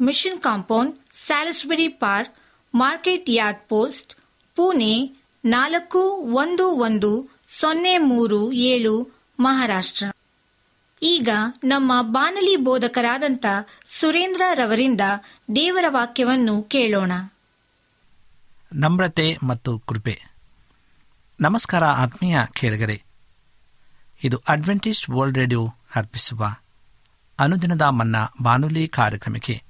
mission compound, Salisbury park, market yard post, Pune ನಾಲ್ಕು ಒಂದು ಒಂದು ಸೊನ್ನೆ ಮೂರು ಏಳು, ಮಹಾರಾಷ್ಟ್ರ. ಈಗ ನಮ್ಮ ಬಾನಲಿ ಬೋಧಕರಾದಂಥ ಸುರೇಂದ್ರ ರವರಿಂದ ದೇವರ ವಾಕ್ಯವನ್ನು ಕೇಳೋಣ. ನಮ್ರತೆ ಮತ್ತು ಕೃಪೆ. ನಮಸ್ಕಾರ ಆತ್ಮೀಯ ಕೇಳಿಗರೆ. ಇದು ಅಡ್ವೆಂಟಿಸ್ಟ್ ವರ್ಲ್ಡ್ ರೇಡಿಯೋ ಅರ್ಪಿಸುವ ಅನುದಿನದ ಮನ್ನ ಬಾನುಲಿ ಕಾರ್ಯಕ್ರಮಕ್ಕೆ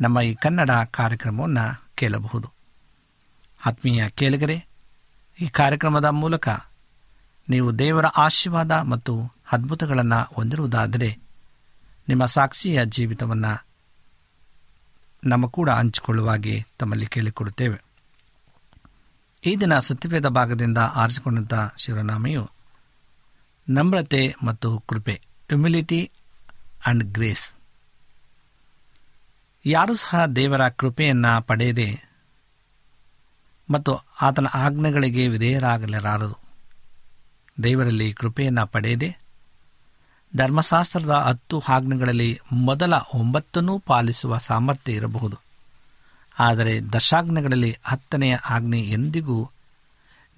ನಮ್ಮ ಈ ಕನ್ನಡ ಕಾರ್ಯಕ್ರಮವನ್ನು ಕೇಳಬಹುದು. ಆತ್ಮೀಯ ಕೇಳಿಗರೆ, ಈ ಕಾರ್ಯಕ್ರಮದ ಮೂಲಕ ನೀವು ದೇವರ ಆಶೀರ್ವಾದ ಮತ್ತು ಅದ್ಭುತಗಳನ್ನು ಹೊಂದಿರುವುದಾದರೆ ನಿಮ್ಮ ಸಾಕ್ಷಿಯ ಜೀವಿತವನ್ನು ನಮ್ಮ ಕೂಡ ಹಂಚಿಕೊಳ್ಳುವಾಗೆ ತಮ್ಮಲ್ಲಿ ಕೇಳಿಕೊಡುತ್ತೇವೆ. ಈ ದಿನ ಸತ್ಯವೇದ ಭಾಗದಿಂದ ಆರಿಸಿಕೊಂಡಂಥ ಶಿವನಾಮೆಯು ನಮ್ರತೆ ಮತ್ತು ಕೃಪೆ ಹ್ಯುಮಿಲಿಟಿ ಆ್ಯಂಡ್ ಗ್ರೇಸ್ ಯಾರೂ ಸಹ ದೇವರ ಕೃಪೆಯನ್ನು ಪಡೆಯದೆ ಮತ್ತು ಆತನ ಆಜ್ಞೆಗಳಿಗೆ ವಿಧೇಯರಾಗಲಿರಾರದು ದೇವರಲ್ಲಿ ಕೃಪೆಯನ್ನು ಪಡೆಯದೆ ಧರ್ಮಶಾಸ್ತ್ರದ ಹತ್ತು ಆಜ್ಞೆಗಳಲ್ಲಿ ಮೊದಲ ಒಂಬತ್ತನ್ನೂ ಪಾಲಿಸುವ ಸಾಮರ್ಥ್ಯ ಇರಬಹುದು. ಆದರೆ ದಶಾಜ್ಞೆಗಳಲ್ಲಿ ಹತ್ತನೆಯ ಆಜ್ಞೆ ಎಂದಿಗೂ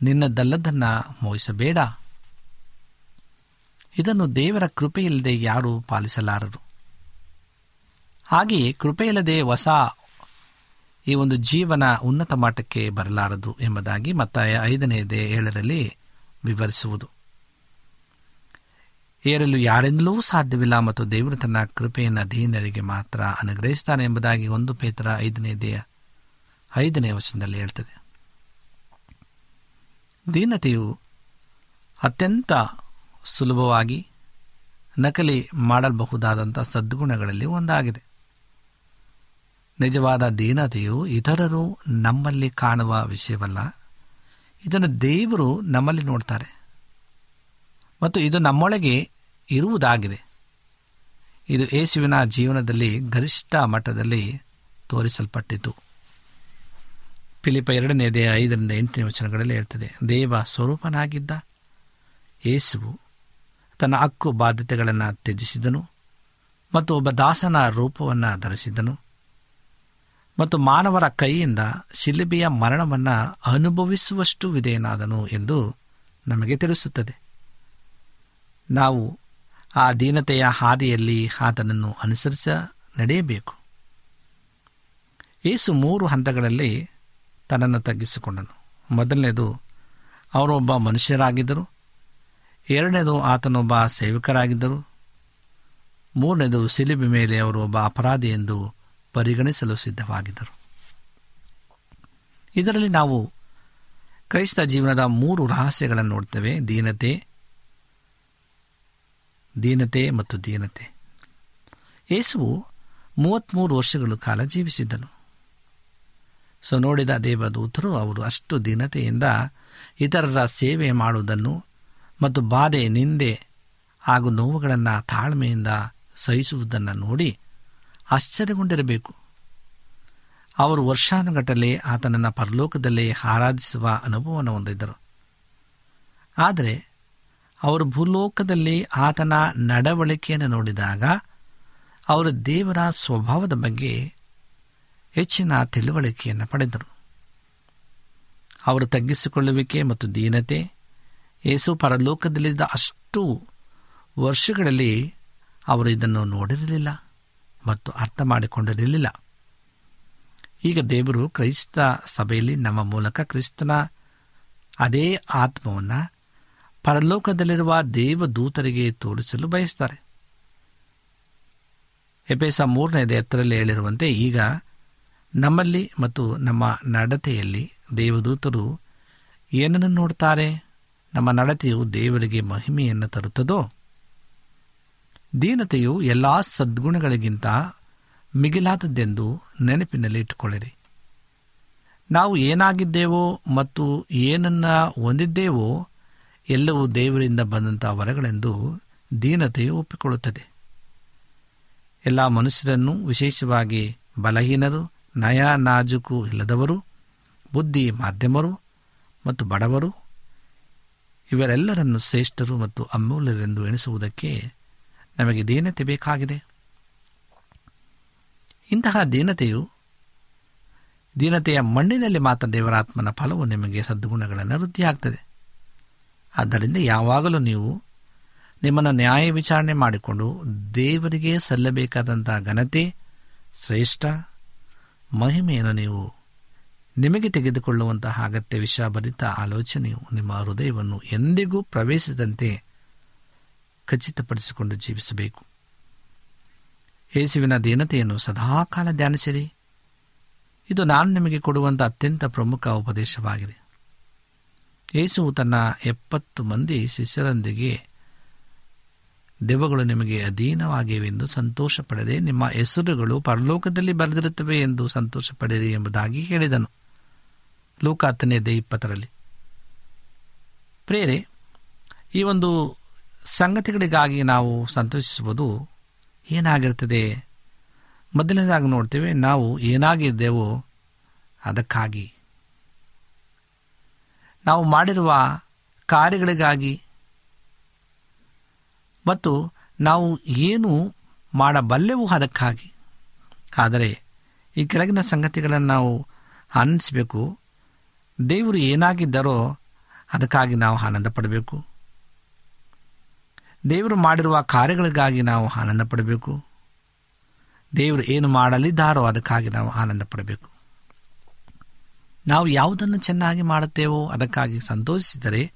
ನಿನ್ನದಲ್ಲದನ್ನು ಮೋಹಿಸಬೇಡ. ಇದನ್ನು ದೇವರ ಕೃಪೆಯಿಲ್ಲದೆ ಯಾರೂ ಪಾಲಿಸಲಾರರು. ಹಾಗೆಯೇ ಕೃಪೆಯಿಲ್ಲದೆ ಹೊಸ ಈ ಒಂದು ಜೀವನ ಉನ್ನತ ಮಟ್ಟಕ್ಕೆ ಬರಲಾರದು ಎಂಬುದಾಗಿ ಮತ್ತಾಯ ಐದನೆಯದೇ ಏಳರಲ್ಲಿ ವಿವರಿಸುವುದು. ಏರಲು ಯಾರಿಂದಲೂ ಸಾಧ್ಯವಿಲ್ಲ ಮತ್ತು ದೇವರು ತನ್ನ ಕೃಪೆಯನ್ನು ದೀನರಿಗೆ ಮಾತ್ರ ಅನುಗ್ರಹಿಸ್ತಾನೆ ಎಂಬುದಾಗಿ ಒಂದು ಪೇತ್ರ ಐದನೇದೆಯ ಐದನೇ ವಚನದಲ್ಲಿ ಹೇಳ್ತದೆ. ದೀನತೆಯು ಅತ್ಯಂತ ಸುಲಭವಾಗಿ ನಕಲಿ ಮಾಡಬಹುದಾದಂಥ ಸದ್ಗುಣಗಳಲ್ಲಿ ಒಂದಾಗಿದೆ. ನಿಜವಾದ ದೀನತೆಯು ಇತರರು ನಮ್ಮಲ್ಲಿ ಕಾಣುವ ವಿಷಯವಲ್ಲ. ಇದನ್ನು ದೇವರು ನಮ್ಮಲ್ಲಿ ನೋಡ್ತಾರೆ. ಮತ್ತು ಇದು ನಮ್ಮೊಳಗೆ ಇರುವುದಾಗಿದೆ. ಇದು ಯೇಸುವಿನ ಜೀವನದಲ್ಲಿ ಗರಿಷ್ಠ ಮಟ್ಟದಲ್ಲಿ ತೋರಿಸಲ್ಪಟ್ಟಿತು. ಫಿಲಿಪ ಎರಡನೇದೇ ಐದರಿಂದ ಎಂಟನೇ ವಚನಗಳಲ್ಲಿ ಹೇಳ್ತದೆ, ದೇವ ಸ್ವರೂಪನಾಗಿದ್ದ ಯೇಸುವು ತನ್ನ ಹಕ್ಕು ಬಾಧ್ಯತೆಗಳನ್ನು ತ್ಯಜಿಸಿದನು ಮತ್ತು ಒಬ್ಬ ದಾಸನ ರೂಪವನ್ನು ಧರಿಸಿದನು ಮತ್ತು ಮಾನವರ ಕೈಯಿಂದ ಶಿಲುಬೆಯ ಮರಣವನ್ನು ಅನುಭವಿಸುವಷ್ಟು ವಿಧೇಯನಾದನು ಎಂದು ನಮಗೆ ತಿಳಿಸುತ್ತದೆ. ನಾವು ಆ ದೀನತೆಯ ಹಾದಿಯಲ್ಲಿ ಆತನನ್ನು ಅನುಸರಿಸ ನಡೆಯಬೇಕು. ಏಸು ಮೂರು ಹಂತಗಳಲ್ಲಿ ತನ್ನನ್ನು ತಗ್ಗಿಸಿಕೊಂಡನು. ಮೊದಲನೇದು ಅವರೊಬ್ಬ ಮನುಷ್ಯರಾಗಿದ್ದರು. ಎರಡನೇದು, ಆತನೊಬ್ಬ ಸೇವಕರಾಗಿದ್ದರು. ಮೂರನೇದು ಸಿಲಿಬಿ ಮೇಲೆ ಅವರು ಒಬ್ಬ ಅಪರಾಧಿ ಎಂದು ಪರಿಗಣಿಸಲು ಸಿದ್ಧವಾಗಿದ್ದರು. ಇದರಲ್ಲಿ ನಾವು ಕ್ರೈಸ್ತ ಜೀವನದ ಮೂರು ರಹಸ್ಯಗಳನ್ನು ನೋಡ್ತೇವೆ. ದೀನತೆ ದೀನತೆ ಮತ್ತು ದೀನತೆ. ಯೇಸುವು ಮೂವತ್ತ್ಮೂರು ವರ್ಷಗಳ ಕಾಲ ಜೀವಿಸಿದ್ದನು. ಸೊ, ನೋಡಿದ ದೇವದೂತರು ಅವರು ಅಷ್ಟು ದೀನತೆಯಿಂದ ಇತರರ ಸೇವೆ ಮಾಡುವುದನ್ನು ಮತ್ತು ಬಾಧೆ, ನಿಂದೆ ಹಾಗೂ ನೋವುಗಳನ್ನು ತಾಳ್ಮೆಯಿಂದ ಸಹಿಸುವುದನ್ನು ನೋಡಿ ಆಶ್ಚರ್ಯಗೊಂಡಿರಬೇಕು. ಅವರು ವರ್ಷಾನುಗಟ್ಟಲೆ ಆತನನ್ನು ಪರಲೋಕದಲ್ಲೇ ಆರಾಧಿಸುವ ಅನುಭವವನ್ನು ಹೊಂದಿದ್ದರು. ಆದರೆ ಅವರು ಭೂಲೋಕದಲ್ಲಿ ಆತನ ನಡವಳಿಕೆಯನ್ನು ನೋಡಿದಾಗ ಅವರು ದೇವರ ಸ್ವಭಾವದ ಬಗ್ಗೆ ಹೆಚ್ಚಿನ ತಿಳುವಳಿಕೆಯನ್ನು ಪಡೆದರು. ಅವರು ತಗ್ಗಿಸಿಕೊಳ್ಳುವಿಕೆ ಮತ್ತು ದೀನತೆ, ಯೇಸು ಪರಲೋಕದಲ್ಲಿದ್ದ ಅಷ್ಟು ವರ್ಷಗಳಲ್ಲಿ ಅವರು ಇದನ್ನು ನೋಡಿರಲಿಲ್ಲ. ಮತ್ತು ಅರ್ಥ ಮಾಡಿಕೊಂಡಿರಲಿಲ್ಲ ಈಗ ದೇವರು ಕ್ರೈಸ್ತ ಸಭೆಯಲ್ಲಿ ನಮ್ಮ ಮೂಲಕ ಕ್ರಿಸ್ತನ ಅದೇ ಆತ್ಮವನ್ನು ಪರಲೋಕದಲ್ಲಿರುವ ದೇವದೂತರಿಗೆ ತೋರಿಸಲು ಬಯಸ್ತಾರೆ. ಎಪೇಸ ಮೂರನೇದೇ ಎತ್ತರಲ್ಲಿ ಹೇಳಿರುವಂತೆ ಈಗ ನಮ್ಮಲ್ಲಿ ಮತ್ತು ನಮ್ಮ ನಡತೆಯಲ್ಲಿ ದೇವದೂತರು ಏನನ್ನು ನೋಡ್ತಾರೆ? ನಮ್ಮ ನಡತೆಯು ದೇವರಿಗೆ ಮಹಿಮೆಯನ್ನು ತರುತ್ತದೋ? ದೀನತೆಯು ಎಲ್ಲ ಸದ್ಗುಣಗಳಿಗಿಂತ ಮಿಗಿಲಾದದ್ದೆಂದು ನೆನಪಿನಲ್ಲಿ ಇಟ್ಟುಕೊಳ್ಳಿರಿ. ನಾವು ಏನಾಗಿದ್ದೇವೋ ಮತ್ತು ಏನನ್ನ ಹೊಂದಿದ್ದೇವೋ ಎಲ್ಲವೂ ದೇವರಿಂದ ಬಂದಂಥ ವರಗಳೆಂದು ದೀನತೆಯು ಒಪ್ಪಿಕೊಳ್ಳುತ್ತದೆ. ಎಲ್ಲ ಮನುಷ್ಯರನ್ನು ವಿಶೇಷವಾಗಿ ಬಲಹೀನರು, ನಯ ನಾಜುಕು ಇಲ್ಲದವರು, ಬುದ್ಧಿ ಮಾಧ್ಯಮರು ಮತ್ತು ಬಡವರು, ಇವರೆಲ್ಲರನ್ನು ಶ್ರೇಷ್ಠರು ಮತ್ತು ಅಮೂಲ್ಯರೆಂದು ಎಣಿಸುವುದಕ್ಕೆ ನಮಗೆ ದೀನತೆ ಬೇಕಾಗಿದೆ. ಇಂತಹ ದೀನತೆಯು ದೀನತೆಯ ಮಣ್ಣಿನಲ್ಲಿ ಮಾತ್ರ ದೇವರಾತ್ಮನ ಫಲವು ನಿಮಗೆ ಸದ್ಗುಣಗಳನ್ನು ವೃದ್ಧಿಯಾಗ್ತದೆ. ಆದ್ದರಿಂದ ಯಾವಾಗಲೂ ನೀವು ನಿಮ್ಮನ್ನು ನ್ಯಾಯ ವಿಚಾರಣೆ ಮಾಡಿಕೊಂಡು ದೇವರಿಗೆ ಸಲ್ಲಬೇಕಾದಂಥ ಘನತೆ, ಶ್ರೇಷ್ಠ ಮಹಿಮೆಯನ್ನು ನೀವು ನಿಮಗೆ ತೆಗೆದುಕೊಳ್ಳುವಂತಹ ಅಗತ್ಯ ವಿಷಭರಿತ ಆಲೋಚನೆಯು ನಿಮ್ಮ ಹೃದಯವನ್ನು ಎಂದಿಗೂ ಪ್ರವೇಶಿಸದಂತೆ ಖಚಿತಪಡಿಸಿಕೊಂಡು ಜೀವಿಸಬೇಕು. ಯೇಸುವಿನ ದೀನತೆಯನ್ನು ಸದಾಕಾಲ ಧ್ಯಾನಿಸಿರಿ. ಇದು ನಾನು ನಿಮಗೆ ಕೊಡುವಂಥ ಅತ್ಯಂತ ಪ್ರಮುಖ ಉಪದೇಶವಾಗಿದೆ. ಯೇಸುವು ತನ್ನ ಎಪ್ಪತ್ತು ಮಂದಿ ಶಿಷ್ಯರೊಂದಿಗೆ, ದೆವ್ವಗಳು ನಿಮಗೆ ಅಧೀನವಾಗಿವೆಂದು ಸಂತೋಷ ಪಡೆದೆ ನಿಮ್ಮ ಹೆಸರುಗಳು ಪರಲೋಕದಲ್ಲಿ ಬರೆದಿರುತ್ತವೆ ಎಂದು ಸಂತೋಷ ಪಡೆಯಿರಿ ಎಂಬುದಾಗಿ ಹೇಳಿದನು. ಲೋಕ ಹತ್ತನೇದೇ ಇಪ್ಪತ್ತರಲ್ಲಿ. ಪ್ರೇರೆ ಈ ಒಂದು ಸಂಗತಿಗಳಿಗಾಗಿ ನಾವು ಸಂತೋಷಿಸುವುದು ಏನಾಗಿರ್ತದೆ ಮೊದಲನೇದಾಗಿ ನೋಡ್ತೇವೆ, ನಾವು ಏನಾಗಿದ್ದೇವೋ ಅದಕ್ಕಾಗಿ. ನಾವು ಮಾಡಿರುವ ಕಾರ್ಯಗಳಿಗಾಗಿ ಮತ್ತು ನಾವು ಏನು ಮಾಡಬಲ್ಲೆವು ಅದಕ್ಕಾಗಿ. ಆದರೆ, ಈ ಕೆಳಗಿನ ಸಂಗತಿಗಳನ್ನು ನಾವು ಆನಂದಿಸಬೇಕು. ದೇವರು ಏನಾಗಿದ್ದಾರೋ ಅದಕ್ಕಾಗಿ ನಾವು ಆನಂದ ಪಡಬೇಕು ದೇವರು ಮಾಡಿರುವ ಕಾರ್ಯಗಳಿಗಾಗಿ ನಾವು ಆನಂದ ಪಡಬೇಕು. ದೇವರು ಏನು ಮಾಡಲಿದ್ದಾರೋ ಅದಕ್ಕಾಗಿ ನಾವು ಆನಂದ ಪಡಬೇಕು. ನಾವು ಯಾವುದನ್ನು ಚೆನ್ನಾಗಿ ಮಾಡುತ್ತೇವೋ ಅದಕ್ಕಾಗಿ ಸಂತೋಷಿಸಿದರೆ,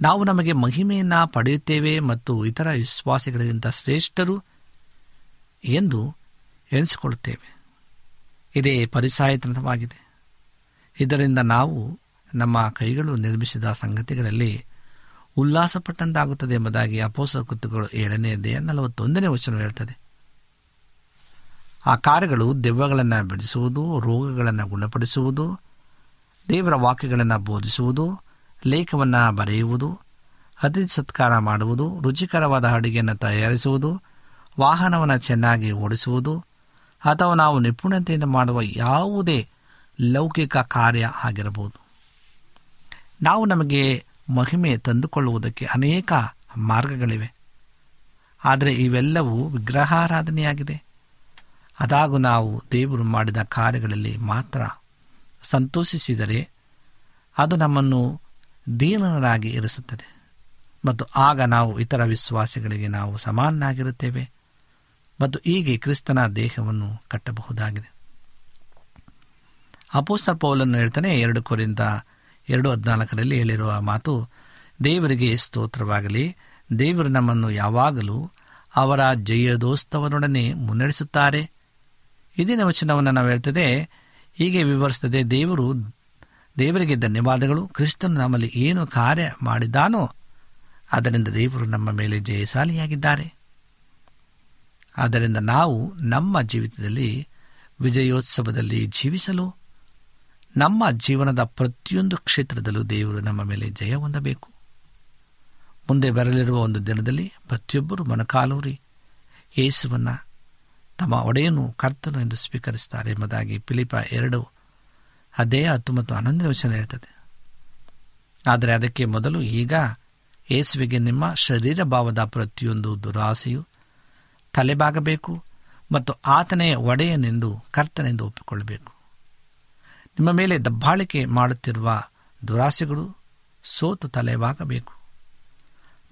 ನಾವು ನಮಗೆ ಮಹಿಮೆಯನ್ನು ಪಡೆಯುತ್ತೇವೆ ಮತ್ತು ಇತರ ವಿಶ್ವಾಸಿಗಳಿಗಿಂತ ಶ್ರೇಷ್ಠರು ಎಂದು ಎನಿಸಿಕೊಳ್ಳುತ್ತೇವೆ ಇದೇ ಪರಿಸಾಯತನವಾಗಿದೆ. ಇದರಿಂದ ನಾವು ನಮ್ಮ ಕೈಗಳು ನಿರ್ಮಿಸಿದ ಸಂಗತಿಗಳಲ್ಲಿ ಉಲ್ಲಾಸಪಟ್ಟಂತಾಗುತ್ತದೆ ಎಂಬುದಾಗಿ ಅಪೋಸ ಕೃತುಗಳು ಏಳನೇ ದೇಹ ನಲವತ್ತೊಂದನೇ ವಚನ ಹೇಳ್ತದೆ. ಆ ಕಾರ್ಯಗಳು ದೆವ್ವಗಳನ್ನು ಬಿಡಿಸುವುದು, ರೋಗಗಳನ್ನು ಗುಣಪಡಿಸುವುದು, ದೇವರ ವಾಕ್ಯಗಳನ್ನು ಬೋಧಿಸುವುದು, ಲೇಖವನ್ನು ಬರೆಯುವುದು ಅತಿಥಿ ಸತ್ಕಾರ ಮಾಡುವುದು, ರುಚಿಕರವಾದ ಅಡುಗೆಯನ್ನು ತಯಾರಿಸುವುದು, ವಾಹನವನ್ನು ಚೆನ್ನಾಗಿ ಓಡಿಸುವುದು, ಅಥವಾ ನಾವು ನಿಪುಣತೆಯಿಂದ ಮಾಡುವ ಯಾವುದೇ ಲೌಕಿಕ ಕಾರ್ಯ ಆಗಿರಬಹುದು. ನಾವು ನಮಗೆ ಮಹಿಮೆ ತಂದುಕೊಳ್ಳುವುದಕ್ಕೆ ಅನೇಕ ಮಾರ್ಗಗಳಿವೆ. ಆದರೆ ಇವೆಲ್ಲವೂ ವಿಗ್ರಹಾರಾಧನೆಯಾಗಿದೆ. ಅದಾಗೂ ನಾವು ದೇವರು ಮಾಡಿದ ಕಾರ್ಯಗಳಲ್ಲಿ ಮಾತ್ರ ಸಂತೋಷಿಸಿದರೆ ಅದು ನಮ್ಮನ್ನು ದೀನರಾಗಿ ಇರಿಸುತ್ತದೆ. ಮತ್ತು ಆಗ ನಾವು ಇತರ ವಿಶ್ವಾಸಿಗಳಿಗೆ ನಾವು ಸಮಾನನಾಗಿರುತ್ತೇವೆ. ಮತ್ತು ಹೀಗೆ ಕ್ರಿಸ್ತನ ದೇಹವನ್ನು ಕಟ್ಟಬಹುದಾಗಿದೆ. ಅಪೋಸ್ತರ್ ಪೌಲನ್ನು ಹೇಳ್ತಾನೆ, ಎರಡು ಕೊರಿಂದ ಎರಡು ಹದಿನಾಲ್ಕರಲ್ಲಿ ಹೇಳಿರುವ ಮಾತು ದೇವರಿಗೆ ಸ್ತೋತ್ರವಾಗಲಿ. ದೇವರು ನಮ್ಮನ್ನು ಯಾವಾಗಲೂ ಅವರ ಜಯದೋಸ್ತವನೊಡನೆ ಮುನ್ನಡೆಸುತ್ತಾರೆ. ಇದಿನ ವಚನವನ್ನು ನಾವು ಹೇಳ್ತದೆ ಹೀಗೆ ವಿವರಿಸ್ತದೆ ದೇವರು ದೇವರಿಗೆ ಧನ್ಯವಾದಗಳು. ಕ್ರಿಸ್ತನು ನಮ್ಮಲ್ಲಿ ಏನು ಕಾರ್ಯ ಮಾಡಿದ್ದಾನೋ ಅದರಿಂದ ದೇವರು ನಮ್ಮ ಮೇಲೆ ಜಯಶಾಲಿಯಾಗಿದ್ದಾರೆ. ಆದ್ದರಿಂದ ನಾವು ನಮ್ಮ ಜೀವಿತದಲ್ಲಿ ವಿಜಯೋತ್ಸವದಲ್ಲಿ ಜೀವಿಸಲು ನಮ್ಮ ಜೀವನದ ಪ್ರತಿಯೊಂದು ಕ್ಷೇತ್ರದಲ್ಲೂ ದೇವರು ನಮ್ಮ ಮೇಲೆ ಜಯ ಹೊಂದಬೇಕು. ಮುಂದೆ ಬರಲಿರುವ ಒಂದು ದಿನದಲ್ಲಿ ಪ್ರತಿಯೊಬ್ಬರು ಮನಕಾಲೂರಿ ಯೇಸುವನ್ನು ತಮ್ಮ ಒಡೆಯನು ಕರ್ತನು ಎಂದು ಸ್ವೀಕರಿಸುತ್ತಾರೆ ಎಂಬುದಾಗಿ ಪಿಲಿಪ ಎರಡು ಅದೇ ಹತ್ತು ಮತ್ತು ಹನ್ನೊಂದನೇ ವಚನ ಹೇಳ್ತದೆ. ಆದರೆ ಅದಕ್ಕೆ ಮೊದಲು ಈಗ ಯೇಸುವಿಗೆ ನಿಮ್ಮ ಶರೀರ ಭಾವದ ಪ್ರತಿಯೊಂದು ದುರಾಸೆಯು ತಲೆಬಾಗಬೇಕು ಮತ್ತು ಆತನೇ ಒಡೆಯನೆಂದು ಕರ್ತನೆಂದು ಒಪ್ಪಿಕೊಳ್ಳಬೇಕು. ನಿಮ್ಮ ಮೇಲೆ ದಬ್ಬಾಳಿಕೆ ಮಾಡುತ್ತಿರುವ ದುರಾಸೆಗಳು ಸೋತು ತಲೆವಾಗಬೇಕು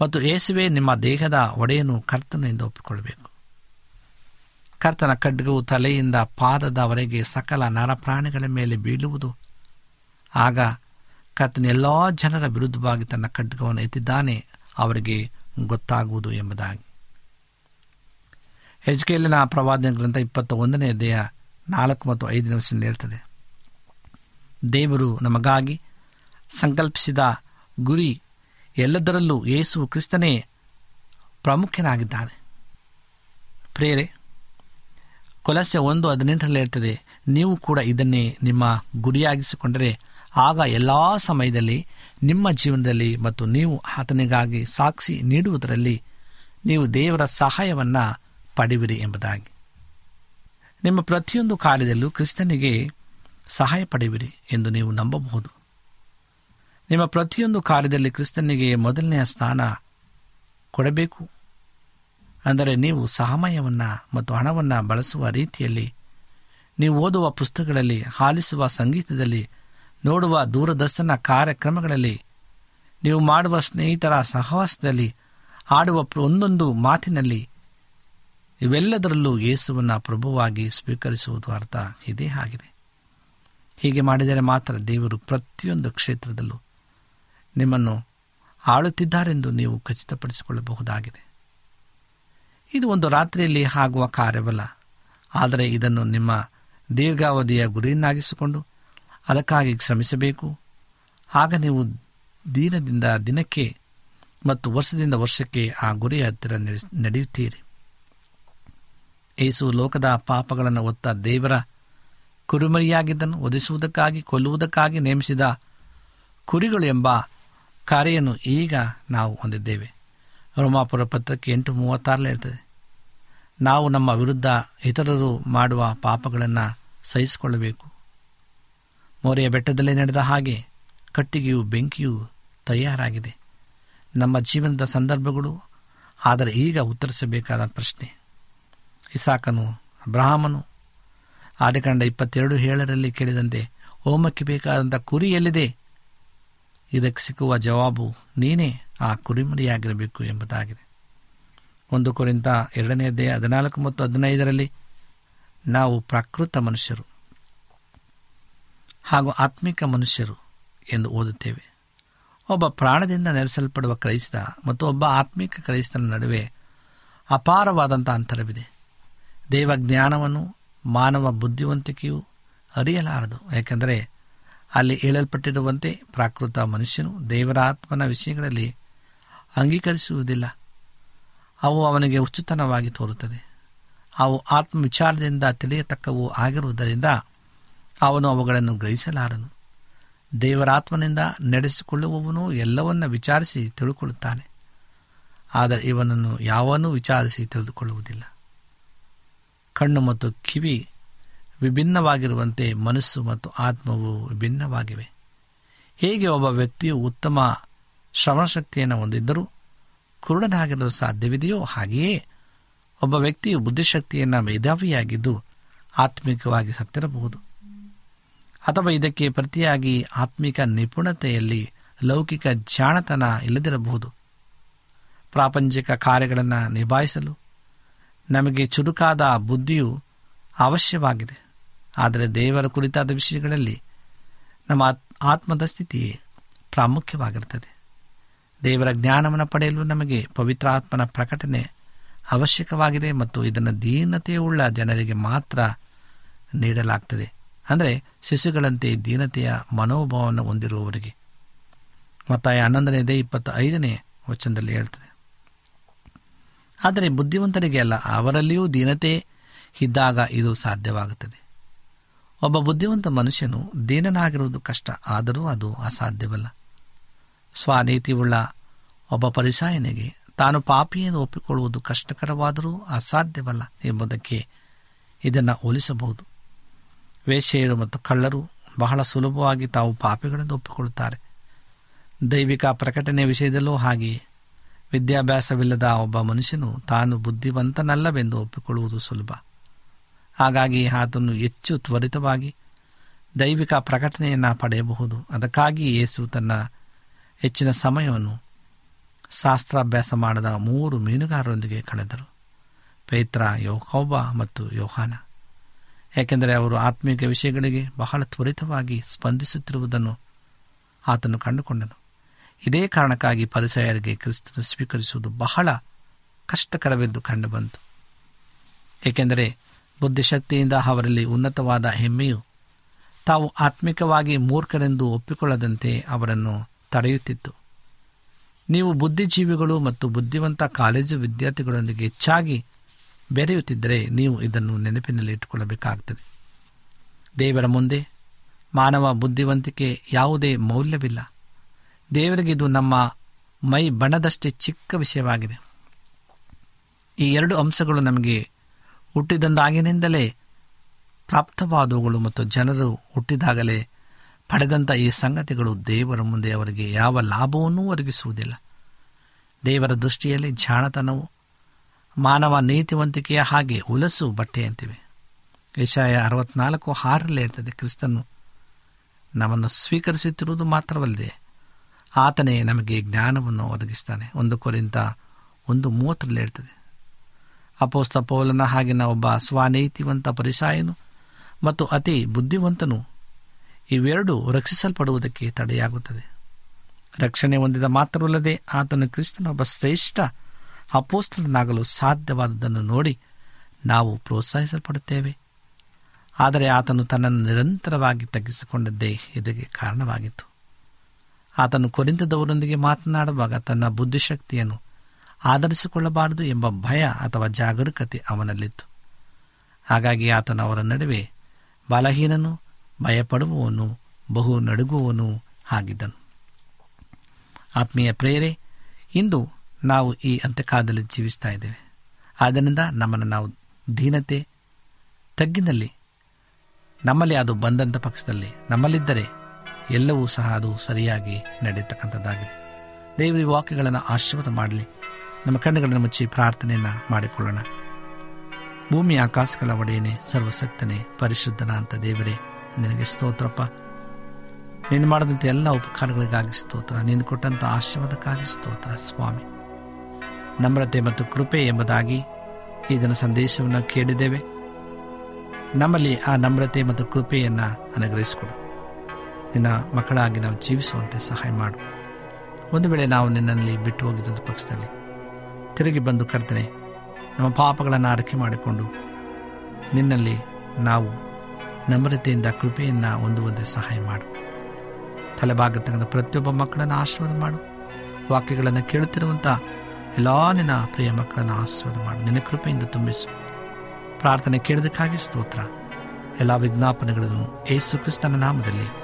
ಮತ್ತು ಏಸುವೆ ನಿಮ್ಮ ದೇಹದ ಒಡೆಯನು ಕರ್ತನು ಎಂದು ಒಪ್ಪಿಕೊಳ್ಳಬೇಕು. ಕರ್ತನ ಖಡ್ಗವು ತಲೆಯಿಂದ ಪಾದದವರೆಗೆ ಸಕಲ ನರಪ್ರಾಣಿಗಳ ಮೇಲೆ ಬೀಳುವುದು. ಆಗ ಕರ್ತನ ಎಲ್ಲ ಜನರ ವಿರುದ್ಧವಾಗಿ ತನ್ನ ಖಡ್ಗವನ್ನು ಎತ್ತಿದ್ದಾನೆ, ಅವರಿಗೆ ಗೊತ್ತಾಗುವುದು ಎಂಬುದಾಗಿ. ಹೆಜ್ಕೇಲಿನ ಪ್ರವಾದನೆ ಗ್ರಂಥ ಇಪ್ಪತ್ತ ಒಂದನೇ ದೇಹ ನಾಲ್ಕು ಮತ್ತು ಐದನೇ ವರ್ಷ ಹೇಳ್ತದೆ. ದೇವರು ನಮಗಾಗಿ ಸಂಕಲ್ಪಿಸಿದ ಗುರಿ ಎಲ್ಲದರಲ್ಲೂ ಯೇಸು ಕ್ರಿಸ್ತನೇ ಪ್ರಾಮುಖ್ಯನಾಗಿದ್ದಾನೆ. ಪ್ರೇರೆ ಕೊಲಸ್ಯ ಒಂದು ಹದಿನೆಂಟರಲ್ಲಿ ಇರ್ತದೆ ನೀವು ಕೂಡ ಇದನ್ನೇ ನಿಮ್ಮ ಗುರಿಯಾಗಿಸಿಕೊಂಡರೆ ಆಗ ಎಲ್ಲ ಸಮಯದಲ್ಲಿ, ನಿಮ್ಮ ಜೀವನದಲ್ಲಿ ಮತ್ತು ನೀವು ಆತನಿಗಾಗಿ ಸಾಕ್ಷಿ ನೀಡುವುದರಲ್ಲಿ ನೀವು ದೇವರ ಸಹಾಯವನ್ನು ಪಡೆಯುವಿರಿ ಎಂಬುದಾಗಿ. ನಿಮ್ಮ ಪ್ರತಿಯೊಂದು ಕಾರ್ಯದಲ್ಲೂ ಕ್ರಿಸ್ತನಿಗೆ ಸಹಾಯ ಪಡೆಯುವಿರಿ ಎಂದು ನೀವು ನಂಬಬಹುದು. ನಿಮ್ಮ ಪ್ರತಿಯೊಂದು ಕಾರ್ಯದಲ್ಲಿ ಕ್ರಿಸ್ತನಿಗೆ ಮೊದಲನೆಯ ಸ್ಥಾನ ಕೊಡಬೇಕು. ಅಂದರೆ ನೀವು ಸಹಮಯವನ್ನು ಮತ್ತು ಹಣವನ್ನು ಬಳಸುವ ರೀತಿಯಲ್ಲಿ, ನೀವು ಓದುವ ಪುಸ್ತಕಗಳಲ್ಲಿ, ಆಲಿಸುವ ಸಂಗೀತದಲ್ಲಿ, ನೋಡುವ ದೂರದರ್ಶನ ಕಾರ್ಯಕ್ರಮಗಳಲ್ಲಿ, ನೀವು ಮಾಡುವ ಸ್ನೇಹಿತರ ಸಹವಾಸದಲ್ಲಿ ಆಡುವ ಒಂದೊಂದು ಮಾತಿನಲ್ಲಿ, ಇವೆಲ್ಲದರಲ್ಲೂ ಯೇಸುವನ್ನು ಪ್ರಭುವಾಗಿ ಸ್ವೀಕರಿಸುವುದು ಅರ್ಥ ಇದೇ ಆಗಿದೆ. ಹೀಗೆ ಮಾಡಿದರೆ ಮಾತ್ರ ದೇವರು ಪ್ರತಿಯೊಂದು ಕ್ಷೇತ್ರದಲ್ಲೂ ನಿಮ್ಮನ್ನು ಆಳುತ್ತಿದ್ದಾರೆಂದು ನೀವು ಖಚಿತಪಡಿಸಿಕೊಳ್ಳಬಹುದಾಗಿದೆ. ಇದು ಒಂದು ರಾತ್ರಿಯಲ್ಲಿ ಆಗುವ ಕಾರ್ಯವಲ್ಲ. ಆದರೆ ಇದನ್ನು ನಿಮ್ಮ ದೀರ್ಘಾವಧಿಯ ಗುರಿಯನ್ನಾಗಿಸಿಕೊಂಡು ಅದಕ್ಕಾಗಿ ಶ್ರಮಿಸಬೇಕು. ಆಗ ನೀವು ದಿನದಿಂದ ದಿನಕ್ಕೆ ಮತ್ತು ವರ್ಷದಿಂದ ವರ್ಷಕ್ಕೆ ಆ ಗುರಿಯ ಹತ್ತಿರ ನಡೆಯುತ್ತೀರಿ. ಏಸು ಲೋಕದ ಪಾಪಗಳನ್ನು ಒತ್ತ ದೇವರ ಕುರುಮರಿಯಾಗಿದ್ದನ್ನು ಒದಿಸುವುದಕ್ಕಾಗಿ ಕೊಲ್ಲುವುದಕ್ಕಾಗಿ ನೇಮಿಸಿದ ಕುರಿಗಳು ಎಂಬ ಕಾರ್ಯವನ್ನು ಈಗ ನಾವು ಹೊಂದಿದ್ದೇವೆ. ರೋಮಾಪುರ ಪತ್ರಕ್ಕೆ ಎಂಟು ಮೂವತ್ತಾರಲ್ಲೇ ಇರ್ತದೆ ನಾವು ನಮ್ಮ ವಿರುದ್ಧ ಇತರರು ಮಾಡುವ ಪಾಪಗಳನ್ನು ಸಹಿಸಿಕೊಳ್ಳಬೇಕು. ಮೋರೆಯ ಬೆಟ್ಟದಲ್ಲಿ ನಡೆದ ಹಾಗೆ ಕಟ್ಟಿಗೆಯು ಬೆಂಕಿಯು ತಯಾರಾಗಿದೆ. ನಮ್ಮ ಜೀವನದ ಸಂದರ್ಭಗಳು, ಆದರೆ ಈಗ ಉತ್ತರಿಸಬೇಕಾದ ಪ್ರಶ್ನೆ. ಇಸಾಕನು ಅಬ್ರಹಾಮನು ಆದಿಕಾಂಡ ಇಪ್ಪತ್ತೆರಡು ಏಳರಲ್ಲಿ ಕೇಳಿದಂತೆ, ಹೋಮಕ್ಕೆ ಬೇಕಾದಂಥ ಕುರಿ ಎಲ್ಲಿದೆ? ಇದಕ್ಕೆ ಸಿಕ್ಕುವ ಜವಾಬು ನೀನೇ, ಆ ಕುರಿಮರಿಯಾಗಿರಬೇಕು ಎಂಬುದಾಗಿದೆ. ಒಂದು ಕುರಿತ ಎರಡನೇ ಅಧ್ಯಾಯ ಹದಿನಾಲ್ಕು ಮತ್ತು ಹದಿನೈದರಲ್ಲಿ, ನಾವು ಪ್ರಾಕೃತ ಮನುಷ್ಯರು ಹಾಗೂ ಆತ್ಮಿಕ ಮನುಷ್ಯರು ಎಂದು ಓದುತ್ತೇವೆ. ಒಬ್ಬ ಪ್ರಾಣದಿಂದ ನೆಲೆಸಲ್ಪಡುವ ಕ್ರೈಸ್ತ ಮತ್ತು ಒಬ್ಬ ಆತ್ಮಿಕ ಕ್ರೈಸ್ತನ ನಡುವೆ ಅಪಾರವಾದಂಥ ಅಂತರವಿದೆ. ದೇವಜ್ಞಾನವನ್ನು ಮಾನವ ಬುದ್ಧಿವಂತಿಕೆಯು ಅರಿಯಲಾರದು ಯಾಕೆಂದರೆ ಅಲ್ಲಿ ಹೇಳಲ್ಪಟ್ಟಿರುವಂತೆ ಪ್ರಾಕೃತ ಮನುಷ್ಯನು ದೇವರ ವಿಷಯಗಳಲ್ಲಿ ಅಂಗೀಕರಿಸುವುದಿಲ್ಲ. ಅವು ಅವನಿಗೆ ಉಚಿತನವಾಗಿ ತೋರುತ್ತದೆ. ಅವು ಆತ್ಮ ವಿಚಾರದಿಂದ ತಿಳಿಯತಕ್ಕವು ಆಗಿರುವುದರಿಂದ ಅವನು ಅವುಗಳನ್ನು ಗ್ರಹಿಸಲಾರನು. ದೇವರಾತ್ಮನಿಂದ ನಡೆಸಿಕೊಳ್ಳುವವನು ಎಲ್ಲವನ್ನ ವಿಚಾರಿಸಿ ತಿಳಿದುಕೊಳ್ಳುತ್ತಾನೆ ಆದರೆ ಇವನನ್ನು ಯಾವನೂ ವಿಚಾರಿಸಿ ತಿಳಿದುಕೊಳ್ಳುವುದಿಲ್ಲ. ಕಣ್ಣು ಮತ್ತು ಕಿವಿ ವಿಭಿನ್ನವಾಗಿರುವಂತೆ ಮನಸ್ಸು ಮತ್ತು ಆತ್ಮವು ವಿಭಿನ್ನವಾಗಿವೆ. ಹೇಗೆ ಒಬ್ಬ ವ್ಯಕ್ತಿಯು ಉತ್ತಮ ಶ್ರವಣಶಕ್ತಿಯನ್ನು ಹೊಂದಿದ್ದರೂ ಕುರುಡನಾಗಿರಲು ಸಾಧ್ಯವಿದೆಯೋ ಹಾಗೆಯೇ ಒಬ್ಬ ವ್ಯಕ್ತಿಯು ಬುದ್ಧಿಶಕ್ತಿಯನ್ನು ಮೇಧಾವಿಯಾಗಿದ್ದು ಆತ್ಮಿಕವಾಗಿ ಸತ್ತಿರಬಹುದು. ಅಥವಾ ಇದಕ್ಕೆ ಪ್ರತಿಯಾಗಿ ಆತ್ಮಿಕ ನಿಪುಣತೆಯಲ್ಲಿ ಲೌಕಿಕ ಜಾಣತನ ಇಲ್ಲದಿರಬಹುದು. ಪ್ರಾಪಂಚಿಕ ಕಾರ್ಯಗಳನ್ನು ನಿಭಾಯಿಸಲು ನಮಗೆ ಚುರುಕಾದ ಬುದ್ಧಿಯು ಅವಶ್ಯವಾಗಿದೆ. ಆದರೆ ದೇವರ ಕುರಿತಾದ ವಿಷಯಗಳಲ್ಲಿ ನಮ್ಮ ಆತ್ಮದ ಸ್ಥಿತಿ ಪ್ರಾಮುಖ್ಯವಾಗಿರುತ್ತದೆ. ದೇವರ ಜ್ಞಾನವನ್ನು ಪಡೆಯಲು ನಮಗೆ ಪವಿತ್ರಾತ್ಮನ ಪ್ರಕಟಣೆ ಅವಶ್ಯಕವಾಗಿದೆ ಮತ್ತು ಇದನ್ನು ದೀನತೆಯುಳ್ಳ ಜನರಿಗೆ ಮಾತ್ರ ನೀಡಲಾಗ್ತದೆ. ಅಂದರೆ ಶಿಶುಗಳಂತೆ ದೀನತೆಯ ಮನೋಭಾವವನ್ನು ಹೊಂದಿರುವವರಿಗೆ. ಮತ್ತಾಯ ಹನ್ನೊಂದನೇದೇ ಇಪ್ಪತ್ತ ಐದನೇ ವಚನದಲ್ಲಿ ಹೇಳ್ತದೆ. ಆದರೆ ಬುದ್ಧಿವಂತರಿಗೆ ಅಲ್ಲ, ಅವರಲ್ಲಿಯೂ ದೀನತೆ ಇದ್ದಾಗ ಇದು ಸಾಧ್ಯವಾಗುತ್ತದೆ. ಒಬ್ಬ ಬುದ್ಧಿವಂತ ಮನುಷ್ಯನು ದೀನನಾಗಿರುವುದು ಕಷ್ಟ, ಆದರೂ ಅದು ಅಸಾಧ್ಯವಲ್ಲ. ಸ್ವನೀತಿಯುಳ್ಳ ಒಬ್ಬ ಪರಿಸಾಯನಿಗೆ ತಾನು ಪಾಪಿಯನ್ನು ಒಪ್ಪಿಕೊಳ್ಳುವುದು ಕಷ್ಟಕರವಾದರೂ ಅಸಾಧ್ಯವಲ್ಲ ಎಂಬುದಕ್ಕೆ ಇದನ್ನು ಹೋಲಿಸಬಹುದು. ವೇಶ್ಯೆಯರು ಮತ್ತು ಕಳ್ಳರು ಬಹಳ ಸುಲಭವಾಗಿ ತಾವು ಪಾಪಿಗಳನ್ನು ಒಪ್ಪಿಕೊಳ್ಳುತ್ತಾರೆ. ದೈವಿಕ ಪ್ರಕಟಣೆ ವಿಷಯದಲ್ಲೂ ಹಾಗೆಯೇ. ವಿದ್ಯಾಭ್ಯಾಸವಿಲ್ಲದ ಒಬ್ಬ ಮನುಷ್ಯನು ತಾನು ಬುದ್ಧಿವಂತನಲ್ಲವೆಂದು ಒಪ್ಪಿಕೊಳ್ಳುವುದು ಸುಲಭ. ಹಾಗಾಗಿ ಆತನು ಹೆಚ್ಚು ತ್ವರಿತವಾಗಿ ದೈವಿಕ ಪ್ರಕಟಣೆಯನ್ನು ಪಡೆಯಬಹುದು. ಅದಕ್ಕಾಗಿ ಯೇಸು ತನ್ನ ಹೆಚ್ಚಿನ ಸಮಯವನ್ನು ಶಾಸ್ತ್ರಾಭ್ಯಾಸ ಮಾಡದ ಮೂರು ಮೀನುಗಾರರೊಂದಿಗೆ ಕಳೆದರು. ಪೈತ್ರ, ಯೋಕೋಬ ಮತ್ತು ಯೋಹಾನ. ಏಕೆಂದರೆ ಅವರು ಆತ್ಮೀಕ ವಿಷಯಗಳಿಗೆ ಬಹಳ ತ್ವರಿತವಾಗಿ ಸ್ಪಂದಿಸುತ್ತಿರುವುದನ್ನು ಆತನು ಕಂಡುಕೊಂಡನು. ಇದೇ ಕಾರಣಕ್ಕಾಗಿ ಪರಿಸಯರಿಗೆ ಕ್ರಿಸ್ತನ ಸ್ವೀಕರಿಸುವುದು ಬಹಳ ಕಷ್ಟಕರವೆಂದು ಕಂಡುಬಂತು ಏಕೆಂದರೆ ಬುದ್ಧಿಶಕ್ತಿಯಿಂದ ಅವರಲ್ಲಿ ಉನ್ನತವಾದ ಹೆಮ್ಮೆಯು ತಾವು ಆತ್ಮಿಕವಾಗಿ ಮೂರ್ಖರೆಂದು ಒಪ್ಪಿಕೊಳ್ಳದಂತೆ ಅವರನ್ನು ತಡೆಯುತ್ತಿತ್ತು. ನೀವು ಬುದ್ಧಿಜೀವಿಗಳು ಮತ್ತು ಬುದ್ಧಿವಂತ ಕಾಲೇಜು ವಿದ್ಯಾರ್ಥಿಗಳೊಂದಿಗೆ ಹೆಚ್ಚಾಗಿ ಬೆರೆಯುತ್ತಿದ್ದರೆ ನೀವು ಇದನ್ನು ನೆನಪಿನಲ್ಲಿ ಇಟ್ಟುಕೊಳ್ಳಬೇಕಾಗುತ್ತದೆ ದೇವರ ಮುಂದೆ ಮಾನವ ಬುದ್ಧಿವಂತಿಕೆ ಯಾವುದೇ ಮೌಲ್ಯವಿಲ್ಲ. ದೇವರಿಗೆ ಇದು ನಮ್ಮ ಮೈ ಬಣದಷ್ಟೇ ಚಿಕ್ಕ ವಿಷಯವಾಗಿದೆ. ಈ ಎರಡು ಅಂಶಗಳು ನಮಗೆ ಹುಟ್ಟಿದಂದಾಗಿನಿಂದಲೇ ಪ್ರಾಪ್ತವಾದವುಗಳು ಮತ್ತು ಜನರು ಹುಟ್ಟಿದಾಗಲೇ ಪಡೆದಂಥ ಈ ಸಂಗತಿಗಳು ದೇವರ ಮುಂದೆ ಅವರಿಗೆ ಯಾವ ಲಾಭವನ್ನೂ ಒದಗಿಸುವುದಿಲ್ಲ. ದೇವರ ದೃಷ್ಟಿಯಲ್ಲಿ ಜಾಣತನವು, ಮಾನವ ನೀತಿವಂತಿಕೆಯ ಹಾಗೆ ಹುಲಸು ಬಟ್ಟೆಯಂತಿವೆ. ಏಷಾಯ ಅರವತ್ನಾಲ್ಕು ಹಾರಲ್ಲೇ ಇರ್ತದೆ ಕ್ರಿಸ್ತನು ನಮ್ಮನ್ನು ಸ್ವೀಕರಿಸುತ್ತಿರುವುದು ಮಾತ್ರವಲ್ಲದೆ ಆತನೇ ನಮಗೆ ಜ್ಞಾನವನ್ನು ಒದಗಿಸ್ತಾನೆ. ಒಂದು ಕೊರಿಂದ ಒಂದು ಮೂವತ್ತರಲ್ಲಿ ಇರ್ತದೆ ಅಪೋಸ್ತ ಪೌಲನ ಹಾಗಿನ ಒಬ್ಬ ಸ್ವಾನೇತಿವಂತ ಪರಿಸಾಯನು ಮತ್ತು ಅತಿ ಬುದ್ಧಿವಂತನು ಇವೆರಡೂ ರಕ್ಷಿಸಲ್ಪಡುವುದಕ್ಕೆ ತಡೆಯಾಗುತ್ತದೆ. ರಕ್ಷಣೆ ಹೊಂದಿದ ಮಾತ್ರವಲ್ಲದೆ ಆತನು ಕ್ರಿಸ್ತನ ಒಬ್ಬ ಶ್ರೇಷ್ಠ ಅಪೋಸ್ತನಾಗಲು ಸಾಧ್ಯವಾದದ್ದನ್ನು ನೋಡಿ ನಾವು ಪ್ರೋತ್ಸಾಹಿಸಲ್ಪಡುತ್ತೇವೆ. ಆದರೆ ಆತನು ತನ್ನನ್ನು ನಿರಂತರವಾಗಿ ತಗ್ಗಿಸಿಕೊಂಡದ್ದೇ ಇದಕ್ಕೆ ಕಾರಣವಾಗಿತ್ತು. ಆತನು ಕೊರಿಂತದವರೊಂದಿಗೆ ಮಾತನಾಡುವಾಗ ತನ್ನ ಬುದ್ಧಿಶಕ್ತಿಯನ್ನು ಆಧರಿಸಿಕೊಳ್ಳಬಾರದು ಎಂಬ ಭಯ ಅಥವಾ ಜಾಗರೂಕತೆ ಅವನಲ್ಲಿತ್ತು. ಹಾಗಾಗಿ ಆತನ ಅವರ ನಡುವೆ ಬಲಹೀನನು, ಭಯಪಡುವವನು, ಬಹು ನಡುಗುವವನು ಆಗಿದ್ದನು. ಆತ್ಮೀಯ ಪ್ರೇರೆ ಇಂದು ನಾವು ಈ ಅಂತ್ಯಕಾಲದಲ್ಲಿ ಜೀವಿಸ್ತಾ ಇದ್ದೇವೆ. ಆದ್ದರಿಂದ ನಮ್ಮನ್ನು ನಾವು ದೀನತೆ, ತಗ್ಗಿನಲ್ಲಿ, ನಮ್ಮಲ್ಲಿ ಅದು ಬಂದಂಥ ಪಕ್ಷದಲ್ಲಿ ನಮ್ಮಲ್ಲಿದ್ದರೆ ಎಲ್ಲವೂ ಸಹ ಅದು ಸರಿಯಾಗಿ ನಡೆಯತಕ್ಕಂಥದ್ದಾಗಿದೆ. ದೇವರ ವಾಕ್ಯಗಳನ್ನು ಆಶೀರ್ವಾದ ಮಾಡಲಿ. ನಮ್ಮ ಕಣ್ಣುಗಳನ್ನು ಮುಚ್ಚಿ ಪ್ರಾರ್ಥನೆಯನ್ನು ಮಾಡಿಕೊಳ್ಳೋಣ. ಭೂಮಿ ಆಕಾಶಗಳ ಒಡೆಯನೆ ಸರ್ವಸಕ್ತನೇ ಪರಿಶುದ್ಧನ ಅಂತ ದೇವರೇ, ನಿನಗೆ ಸ್ತೋತ್ರಪ್ಪ. ನೀನು ಮಾಡಿದಂಥ ಎಲ್ಲ ಉಪಕಾರಗಳಿಗಾಗಿ ಸ್ತೋತ್ರ. ನೀನು ಕೊಟ್ಟಂಥ ಆಶೀರ್ವಾದಕ್ಕಾಗಿ ಸ್ತೋತ್ರ, ಸ್ವಾಮಿ. ನಮ್ರತೆ ಮತ್ತು ಕೃಪೆ ಎಂಬುದಾಗಿ ಇದನ್ನು ಸಂದೇಶವನ್ನು ಕೇಳಿದ್ದೇವೆ. ನಮ್ಮಲ್ಲಿ ಆ ನಮ್ರತೆ ಮತ್ತು ಕೃಪೆಯನ್ನು ಅನುಗ್ರಹಿಸಿಕೊಡು. ನಿನ್ನ ಮಕ್ಕಳಾಗಿ ನಾವು ಜೀವಿಸುವಂತೆ ಸಹಾಯ ಮಾಡು. ಒಂದು ವೇಳೆ ನಾವು ನಿನ್ನಲ್ಲಿ ಬಿಟ್ಟು ಹೋಗಿದ್ದ ಪಕ್ಷದಲ್ಲಿ, ತಿರುಗಿ ಬಂದು ಕರ್ತನೆ, ನಮ್ಮ ಪಾಪಗಳನ್ನು ಆರೈಕೆ ಮಾಡಿಕೊಂಡು ನಿನ್ನಲ್ಲಿ ನಾವು ನಮ್ರತೆಯಿಂದ ಕೃಪೆಯನ್ನು ಹೊಂದುವಂತೆ ಸಹಾಯ ಮಾಡು. ತಲೆಬಾಗತಕ್ಕಂಥ ಪ್ರತಿಯೊಬ್ಬ ಮಕ್ಕಳನ್ನು ಆಶೀರ್ವಾದ ಮಾಡು. ವಾಕ್ಯಗಳನ್ನು ಕೇಳುತ್ತಿರುವಂಥ ಎಲ್ಲ ನಿನ್ನ ಪ್ರಿಯ ಮಕ್ಕಳನ್ನು ಆಶೀರ್ವಾದ ಮಾಡು. ನಿನ್ನ ಕೃಪೆಯಿಂದ ತುಂಬಿಸು. ಪ್ರಾರ್ಥನೆ ಕೇಳೋದಕ್ಕಾಗಿ ಸ್ತೋತ್ರ. ಎಲ್ಲ ವಿಜ್ಞಾಪನೆಗಳನ್ನು ಏಸು ಕ್ರಿಸ್ತನ ನಾಮದಲ್ಲಿ